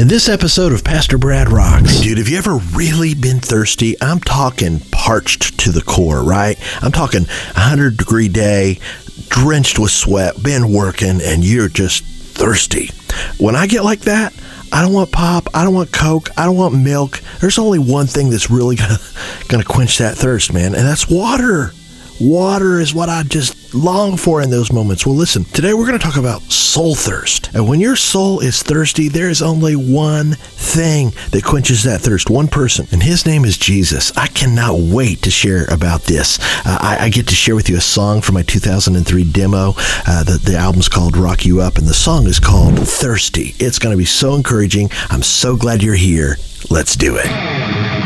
In this episode of Pastor Brad Rocks. Dude, have you ever really been thirsty? I'm talking parched to the core, right? I'm talking 100 degree day, drenched with sweat, been working, and you're just thirsty. When I get like that, I don't want pop. I don't want Coke. I don't want milk. There's only one thing that's really gonna gonna quench that thirst, man, and that's water. Water is what I just long for in those moments. Well, listen, today we're going to talk about soul thirst. And when your soul is thirsty, there is only one thing that quenches that thirst, one person, and his name is Jesus. I cannot wait to share about this. Uh, I, I, get to share with you a song from my 2003 demo. Uh, the, the album's called Rock You Up, and the song is called Thirsty. It's going to be so encouraging. I'm so glad you're here. Let's do it.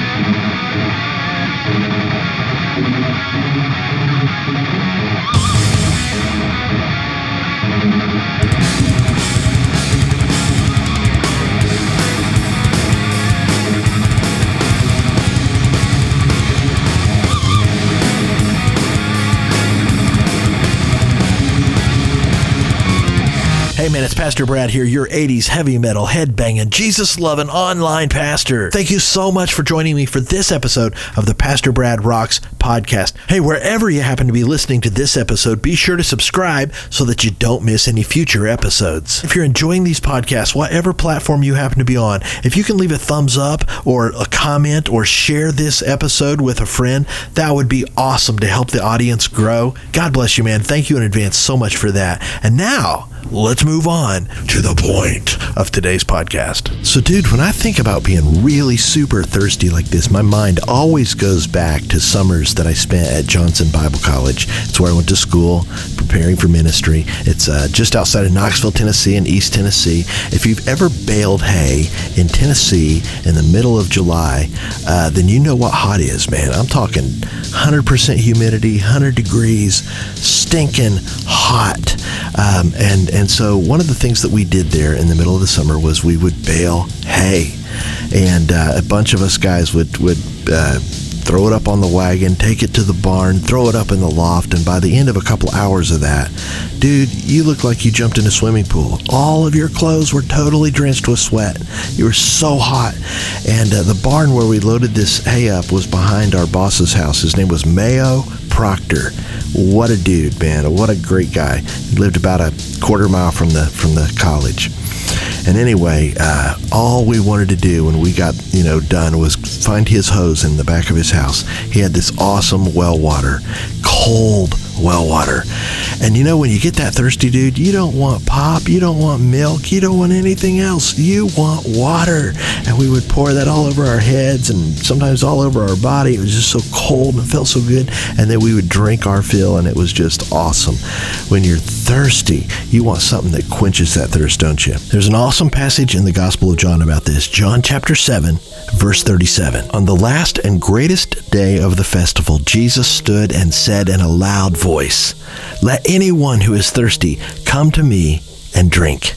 Man, it's Pastor Brad here, your 80s heavy metal headbanging, Jesus loving online pastor. Thank you so much for joining me for this episode of the Pastor Brad Rocks podcast. Hey, wherever you happen to be listening to this episode, be sure to subscribe so that you don't miss any future episodes. If you're enjoying these podcasts, whatever platform you happen to be on, if you can leave a thumbs up or a comment or share this episode with a friend, that would be awesome to help the audience grow. God bless you, man. Thank you in advance so much for that. And now, let's move on to the point of today's podcast. So, dude, when I think about being really super thirsty like this, my mind always goes back to summers that I spent at Johnson Bible College. It's where I went to school, preparing for ministry. It's uh, just outside of Knoxville, Tennessee, in East Tennessee. If you've ever baled hay in Tennessee in the middle of July, uh, then you know what hot is, man. I'm talking 100% humidity, 100 degrees, stinking hot. Um, and and so one of the things that we did there in the middle of the summer was we would bale hay, and uh, a bunch of us guys would would. Uh, throw it up on the wagon, take it to the barn, throw it up in the loft, and by the end of a couple hours of that, dude, you looked like you jumped in a swimming pool. All of your clothes were totally drenched with sweat. You were so hot. And uh, the barn where we loaded this hay up was behind our boss's house. His name was Mayo Proctor. What a dude, man! What a great guy. He lived about a quarter mile from the from the college. And anyway, uh, all we wanted to do when we got you know done was find his hose in the back of his house. He had this awesome well water, cold well water. And you know, when you get that thirsty, dude, you don't want pop, you don't want milk, you don't want anything else. You want water. And we would pour that all over our heads and sometimes all over our body. It was just so cold and it felt so good. And then we would drink our fill, and it was just awesome. When you're thirsty, you want something that quenches that thirst, don't you? There's an awesome passage in the Gospel of John about this. John chapter 7, verse 37. On the last and greatest day of the festival, Jesus stood and said in a loud voice, Let anyone who is thirsty come to me and drink.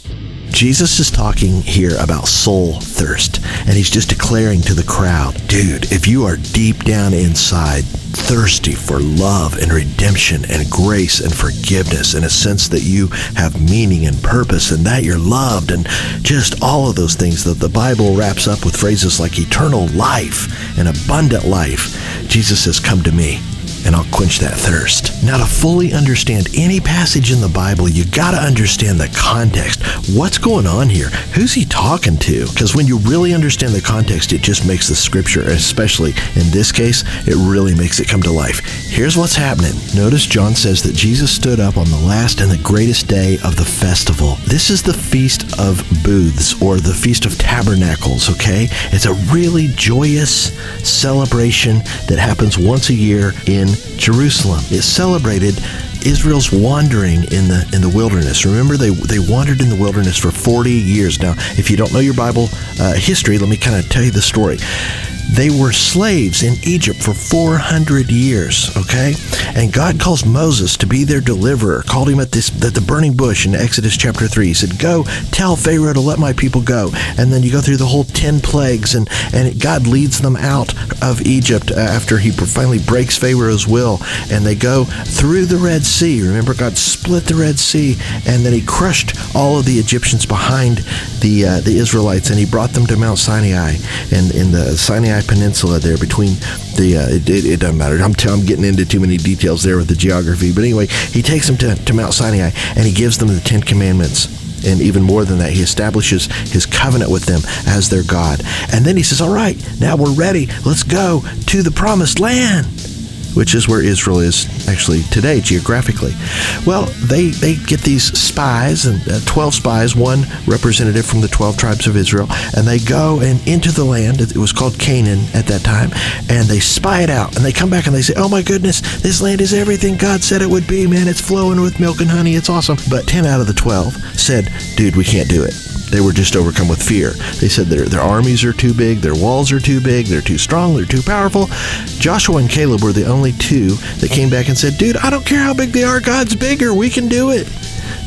Jesus is talking here about soul thirst, and he's just declaring to the crowd, dude, if you are deep down inside thirsty for love and redemption and grace and forgiveness and a sense that you have meaning and purpose and that you're loved and just all of those things that the Bible wraps up with phrases like eternal life and abundant life, Jesus says, come to me and I'll quench that thirst. Now, to fully understand any passage in the Bible, you got to understand the context. What's going on here? Who's he talking to? Because when you really understand the context, it just makes the scripture, especially in this case, it really makes it come to life. Here's what's happening. Notice John says that Jesus stood up on the last and the greatest day of the festival. This is the Feast of Booths or the Feast of Tabernacles, okay? It's a really joyous celebration that happens once a year in Jerusalem. It celebrated Israel's wandering in the in the wilderness. Remember, they they wandered in the wilderness for 40 years. Now, if you don't know your Bible uh, history, let me kind of tell you the story. They were slaves in Egypt for 400 years, okay? And God calls Moses to be their deliverer, called him at, this, at the burning bush in Exodus chapter 3. He said, Go tell Pharaoh to let my people go. And then you go through the whole 10 plagues, and, and God leads them out of Egypt after he finally breaks Pharaoh's will. And they go through the Red Sea. Remember, God split the Red Sea, and then he crushed all of the Egyptians behind the, uh, the Israelites, and he brought them to Mount Sinai and in the Sinai Peninsula there between the uh, it, it, it, doesn't matter. I'm, t- I'm getting into too many details there with the geography, but anyway, he takes them to, to Mount Sinai and he gives them the Ten Commandments. And even more than that, he establishes his covenant with them as their God. And then he says, All right, now we're ready. Let's go to the promised land which is where Israel is actually today geographically. Well, they, they get these spies, and uh, 12 spies, one representative from the 12 tribes of Israel, and they go and into the land. It was called Canaan at that time, and they spy it out. And they come back and they say, Oh my goodness, this land is everything God said it would be, man. It's flowing with milk and honey. It's awesome. But 10 out of the 12 said, Dude, we can't do it they were just overcome with fear. They said their, their armies are too big, their walls are too big, they're too strong, they're too powerful. Joshua and Caleb were the only two that came back and said, Dude, I don't care how big they are, God's bigger, we can do it.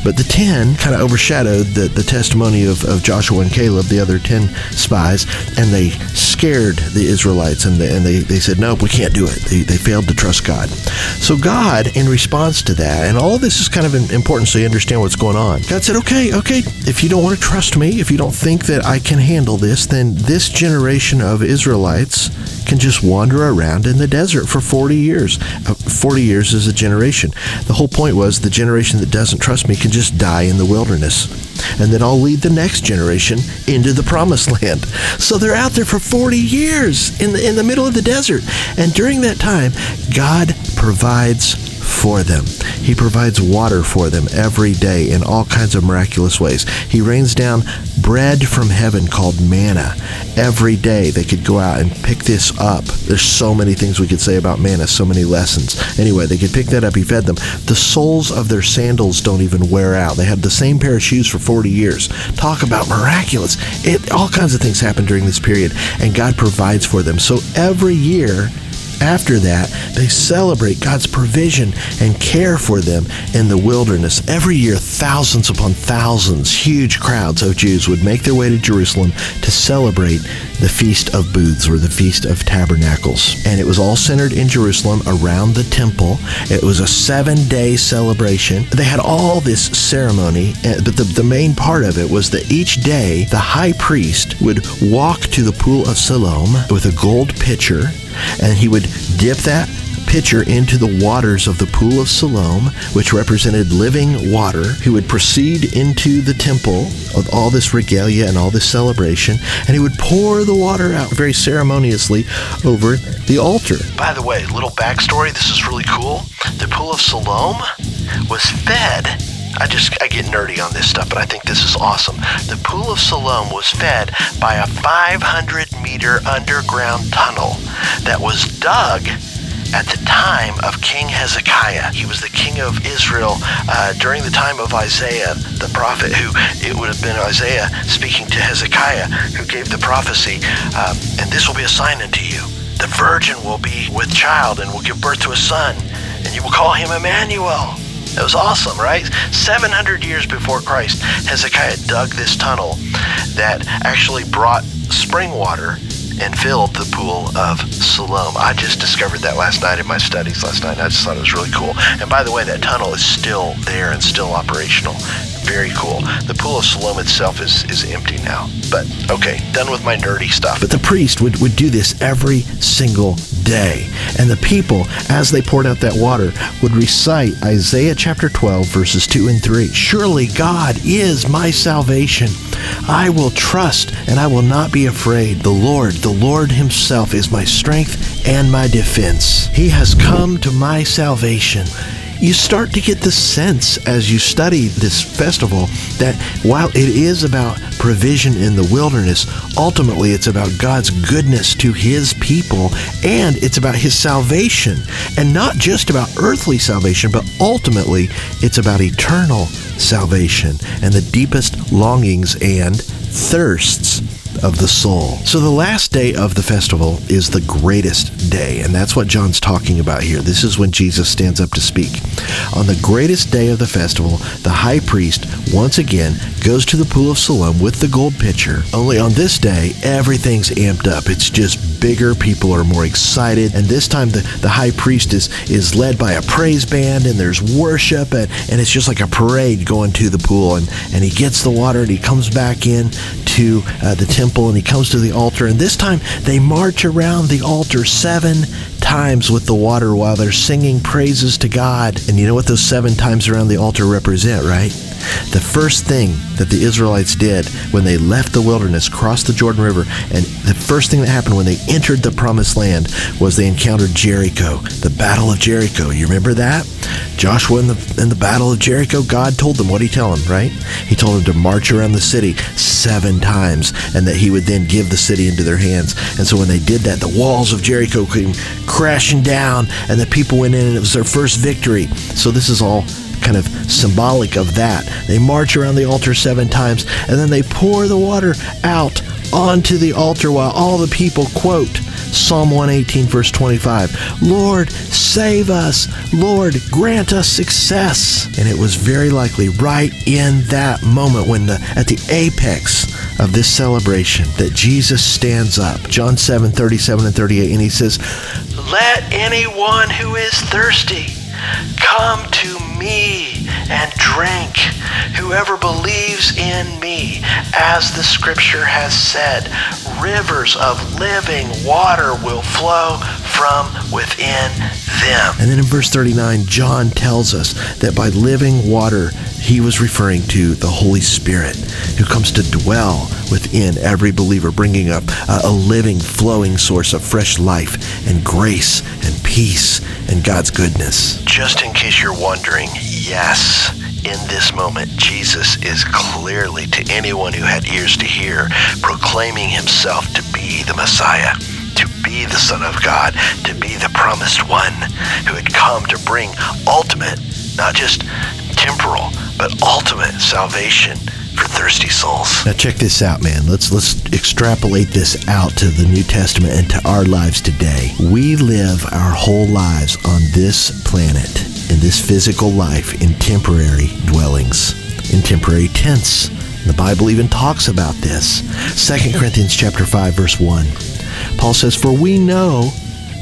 But the 10 kind of overshadowed the, the testimony of, of Joshua and Caleb, the other 10 spies, and they scared the Israelites and they, and they, they said, Nope, we can't do it. They, they failed to trust God. So, God, in response to that, and all of this is kind of important so you understand what's going on, God said, Okay, okay, if you don't want to trust me, if you don't think that I can handle this, then this generation of Israelites can just wander around in the desert for 40 years. Uh, 40 years is a generation. The whole point was the generation that doesn't trust me can just die in the wilderness. And then I'll lead the next generation into the promised land. So they're out there for 40 years in the, in the middle of the desert. And during that time, God provides for them. He provides water for them every day in all kinds of miraculous ways. He rains down bread from heaven called manna every day. They could go out and pick this up. There's so many things we could say about manna, so many lessons. Anyway, they could pick that up. He fed them. The soles of their sandals don't even wear out. They had the same pair of shoes for 40 years. Talk about miraculous. It all kinds of things happen during this period, and God provides for them. So every year, after that, they celebrate God's provision and care for them in the wilderness. Every year, thousands upon thousands, huge crowds of Jews would make their way to Jerusalem to celebrate the Feast of Booths or the Feast of Tabernacles. And it was all centered in Jerusalem around the temple. It was a seven day celebration. They had all this ceremony, eh, but the, the main part of it was that each day the high priest would walk to the pool of Siloam with a gold pitcher and he would dip that pitcher into the waters of the pool of Siloam, which represented living water. He would proceed into the temple of all this regalia and all this celebration, and he would pour the water out very ceremoniously over the altar. By the way, little backstory this is really cool. The pool of Siloam was fed I just I get nerdy on this stuff, but I think this is awesome. The Pool of Siloam was fed by a 500 meter underground tunnel that was dug at the time of King Hezekiah. He was the king of Israel uh, during the time of Isaiah, the prophet, who it would have been Isaiah speaking to Hezekiah, who gave the prophecy, um, and this will be a sign unto you. The virgin will be with child and will give birth to a son, and you will call him Emmanuel. That was awesome, right? 700 years before Christ, Hezekiah dug this tunnel that actually brought spring water and filled the pool of Siloam. I just discovered that last night in my studies last night. I just thought it was really cool. And by the way, that tunnel is still there and still operational. Very cool. The pool of Siloam itself is, is empty now. But okay, done with my nerdy stuff. But the priest would, would do this every single day. And the people, as they poured out that water, would recite Isaiah chapter 12, verses 2 and 3. Surely God is my salvation. I will trust and I will not be afraid. The Lord, the Lord Himself is my strength and my defense. He has come to my salvation you start to get the sense as you study this festival that while it is about provision in the wilderness, ultimately it's about God's goodness to his people and it's about his salvation. And not just about earthly salvation, but ultimately it's about eternal salvation and the deepest longings and thirsts of the soul. So the last day of the festival is the greatest day, and that's what John's talking about here. This is when Jesus stands up to speak. On the greatest day of the festival, the high priest once again goes to the pool of Siloam with the gold pitcher. Only on this day, everything's amped up. It's just bigger, people are more excited, and this time the, the high priest is is led by a praise band and there's worship and, and it's just like a parade going to the pool and, and he gets the water and he comes back in to uh, the temple and he comes to the altar and this time they march around the altar seven times with the water while they're singing praises to God. And you know what those seven times around the altar represent, right? The first thing that the Israelites did when they left the wilderness, crossed the Jordan River, and the first thing that happened when they entered the promised land was they encountered Jericho, the Battle of Jericho. You remember that? Joshua in the in the Battle of Jericho, God told them what he tell them, right? He told them to march around the city seven times and that he would then give the city into their hands. And so when they did that, the walls of Jericho came crashing down and the people went in and it was their first victory. So this is all kind of symbolic of that. They march around the altar seven times and then they pour the water out onto the altar while all the people quote Psalm 118, verse 25 Lord, save us. Lord, grant us success. And it was very likely right in that moment when the at the apex of this celebration that Jesus stands up. John 7, 37 and 38, and he says, Let anyone who is thirsty come to me and drink. Whoever believes in me, as the scripture has said, rivers of living water will flow from within them. And then in verse 39, John tells us that by living water, he was referring to the Holy Spirit who comes to dwell within every believer, bringing up a, living, flowing source of fresh life and grace and peace and God's goodness. Just in case you're wondering, yes, in this moment, Jesus is clearly, to anyone who had ears to hear, proclaiming himself to be the Messiah, to be the Son of God, to be the promised one who had come to bring ultimate, not just temporal, but ultimate salvation for thirsty souls. Now check this out, man. Let's let's extrapolate this out to the New Testament and to our lives today. We live our whole lives on this planet, in this physical life, in temporary dwellings, in temporary tents. The Bible even talks about this. 2 Corinthians chapter 5 verse 1. Paul says, "For we know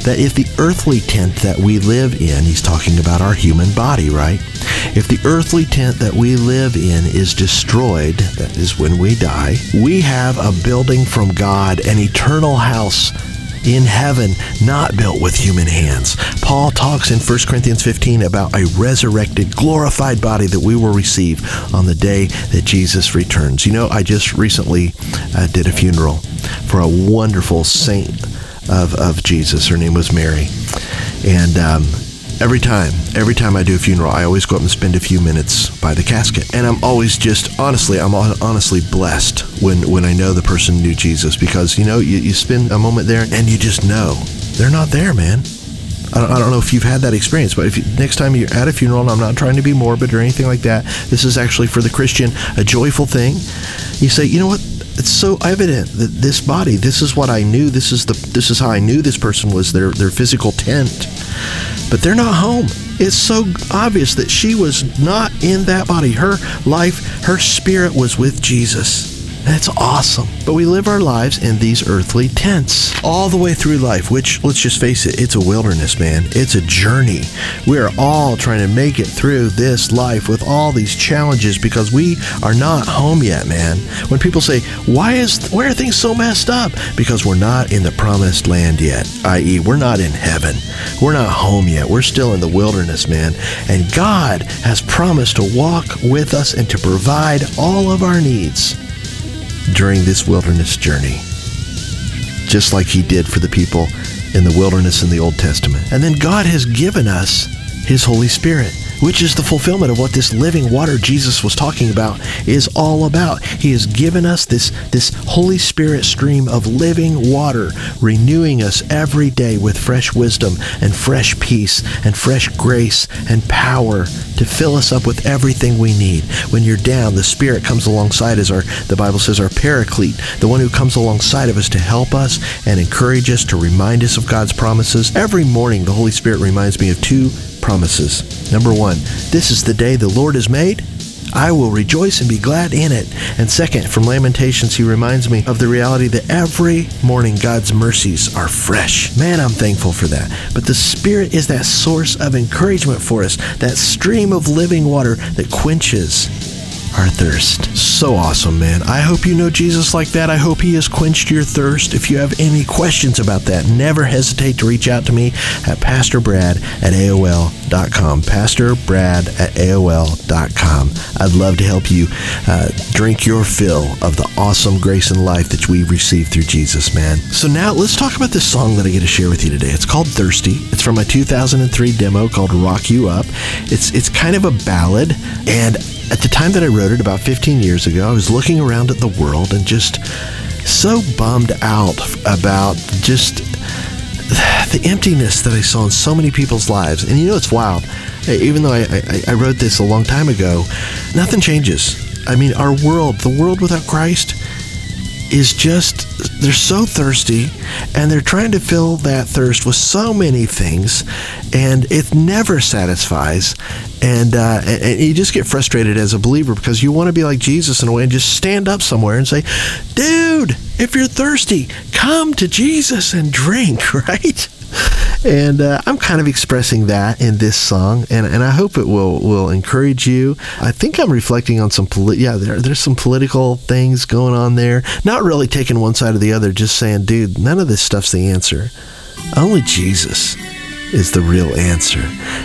that if the earthly tent that we live in, he's talking about our human body, right? If the earthly tent that we live in is destroyed, that is when we die, we have a building from God, an eternal house in heaven, not built with human hands. Paul talks in 1 Corinthians 15 about a resurrected, glorified body that we will receive on the day that Jesus returns. You know, I just recently uh, did a funeral for a wonderful saint of, of Jesus. Her name was Mary. And um, every time, every time I do a funeral, I always go up and spend a few minutes by the casket. And I'm always just, honestly, I'm honestly blessed when, when I know the person knew Jesus because, you know, you, you spend a moment there and you just know they're not there, man. I don't, I don't know if you've had that experience, but if you, next time you're at a funeral, and I'm not trying to be morbid or anything like that, this is actually for the Christian a joyful thing. You say, you know what? it's so evident that this body, this is what I knew. This is the this is how I knew this person was their their physical tent. But they're not home. It's so obvious that she was not in that body. Her life, her spirit was with Jesus. That's awesome. But we live our lives in these earthly tents all the way through life, which, let's just face it, it's a wilderness, man. It's a journey. We are all trying to make it through this life with all these challenges because we are not home yet, man. When people say, why is, why are things so messed up? Because we're not in the promised land yet, i.e., we're not in heaven. We're not home yet. We're still in the wilderness, man. And God has promised to walk with us and to provide all of our needs during this wilderness journey, just like he did for the people in the wilderness in the Old Testament. And then God has given us his Holy Spirit. Which is the fulfillment of what this living water Jesus was talking about is all about. He has given us this, this Holy Spirit stream of living water, renewing us every day with fresh wisdom and fresh peace and fresh grace and power to fill us up with everything we need. When you're down, the Spirit comes alongside as our, the Bible says, our paraclete, the one who comes alongside of us to help us and encourage us, to remind us of God's promises. Every morning, the Holy Spirit reminds me of two promises. Number one, this is the day the Lord has made. I will rejoice and be glad in it. And second, from Lamentations, he reminds me of the reality that every morning God's mercies are fresh. Man, I'm thankful for that. But the Spirit is that source of encouragement for us, that stream of living water that quenches our thirst. So awesome, man. I hope you know Jesus like that. I hope he has quenched your thirst. If you have any questions about that, never hesitate to reach out to me at pastorbrad at AOL.com. Pastorbrad at AOL.com. I'd love to help you uh, drink your fill of the awesome grace and life that we receive through Jesus, man. So now let's talk about this song that I get to share with you today. It's called Thirsty. It's from my 2003 demo called Rock You Up. It's it's kind of a ballad and at the time that I wrote it about 15 years ago, I was looking around at the world and just so bummed out about just the emptiness that I saw in so many people's lives. And you know, it's wild. Even though I, I, I wrote this a long time ago, nothing changes. I mean, our world, the world without Christ, is just they're so thirsty and they're trying to fill that thirst with so many things and it never satisfies and, uh, and you just get frustrated as a believer because you want to be like jesus in a way and just stand up somewhere and say dude if you're thirsty come to jesus and drink right and uh, I'm kind of expressing that in this song, and, and I hope it will will encourage you. I think I'm reflecting on some poli- yeah, there there's some political things going on there. Not really taking one side or the other, just saying, dude, none of this stuff's the answer. Only Jesus is the real answer.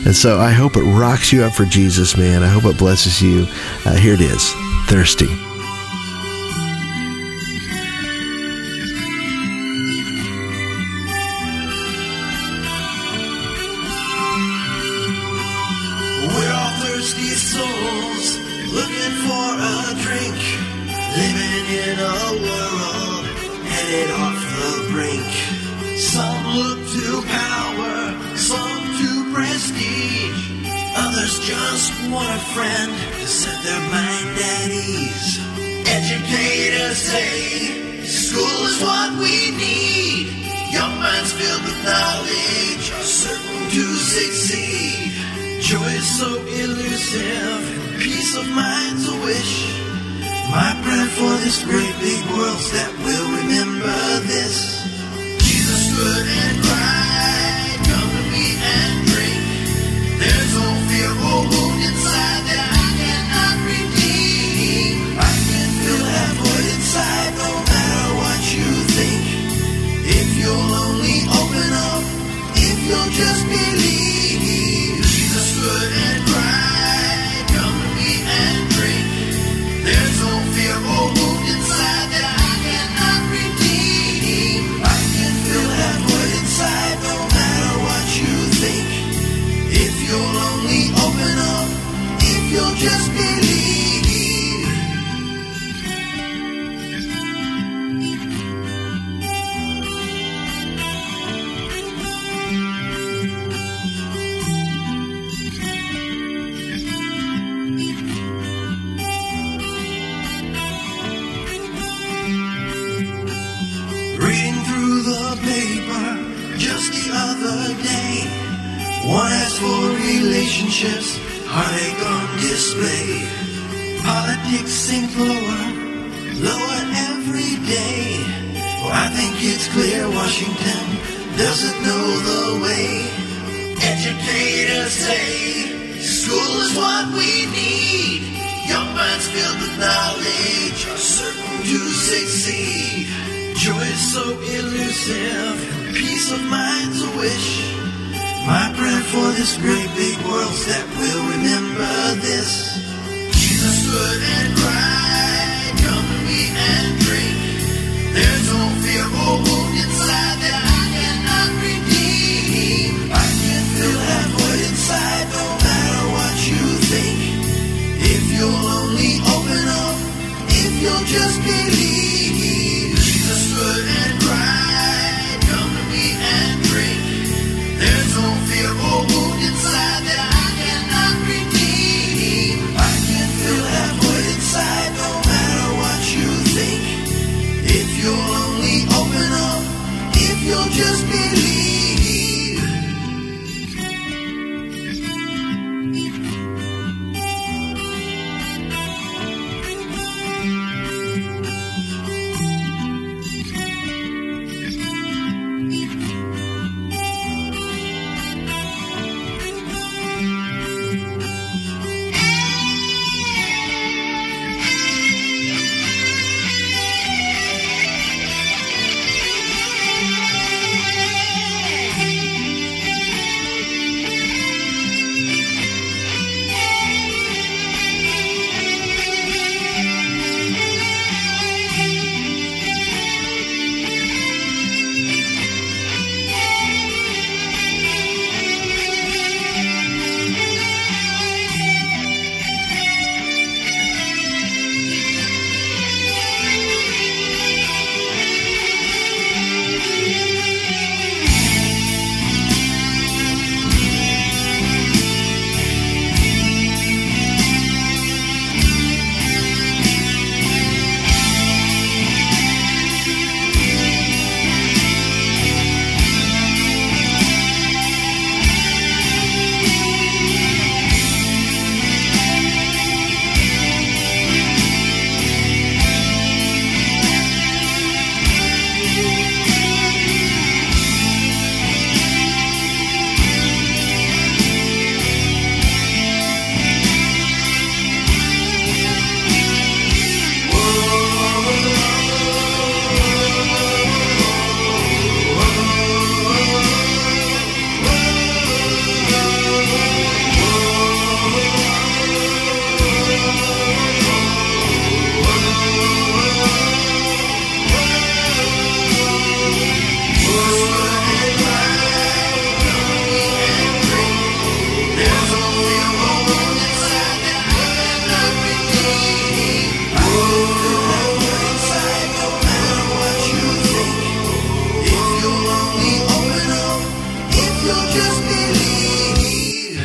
And so I hope it rocks you up for Jesus, man. I hope it blesses you. Uh, here it is, thirsty. We're all thirsty souls looking for a drink, living in a world headed off the brink. Some look to power, prestige, others just want a friend to set their mind at ease. Educators say school is what we need. Young minds filled with knowledge are certain to succeed. Joy is so elusive, peace of mind's a wish. My prayer for this great big world's that will remember this. Jesus stood and cried, There's no fear One asks for relationships, heartache on display. Politics sink lower, lower every day. Well, I think it's clear Washington doesn't know the way. Educators say school is what we need. Young minds filled with knowledge are certain to succeed. Joy is so elusive, peace of mind's a wish. My prayer for this great big world's that we'll remember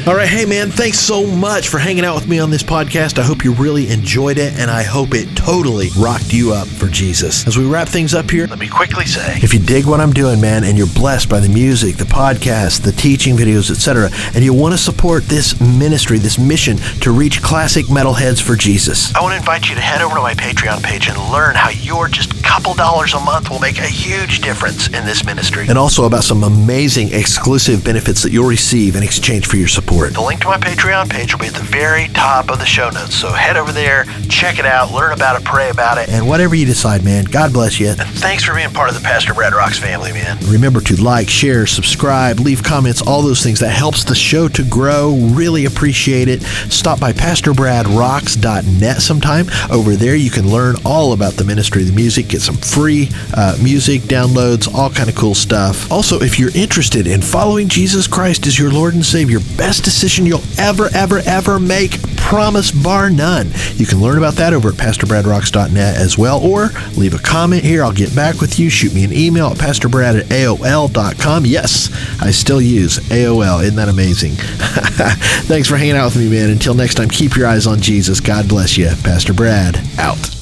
All right, hey man, thanks so much for hanging out with me on this podcast. I hope you really enjoyed it, and I hope it totally rocked you up for Jesus. As we wrap things up here, let me quickly say if you dig what I'm doing, man, and you're blessed by the music, the podcast, the teaching videos, etc., and you want to support this ministry, this mission to reach classic metalheads for Jesus, I want to invite you to head over to my Patreon page and learn how your just couple dollars a month will make a huge difference in this ministry, and also about some amazing exclusive benefits that you'll receive in exchange for your support. The link to my Patreon page will be at the very top of the show notes. So head over there, check it out, learn about it, pray about it, and whatever you decide, man, God bless you. And thanks for being part of the Pastor Brad Rocks family, man. Remember to like, share, subscribe, leave comments, all those things. That helps the show to grow. Really appreciate it. Stop by PastorBradRocks.net sometime. Over there, you can learn all about the ministry, of the music, get some free uh, music downloads, all kind of cool stuff. Also, if you're interested in following Jesus Christ as your Lord and Savior, best decision you'll ever, ever, ever make. Promise bar none. You can learn about that over at PastorBradRocks.net as well, or leave a comment here. I'll get back with you. Shoot me an email at PastorBrad at AOL.com. Yes, I still use AOL. Isn't that amazing? Thanks for hanging out with me, man. Until next time, keep your eyes on Jesus. God bless you. Pastor Brad, out.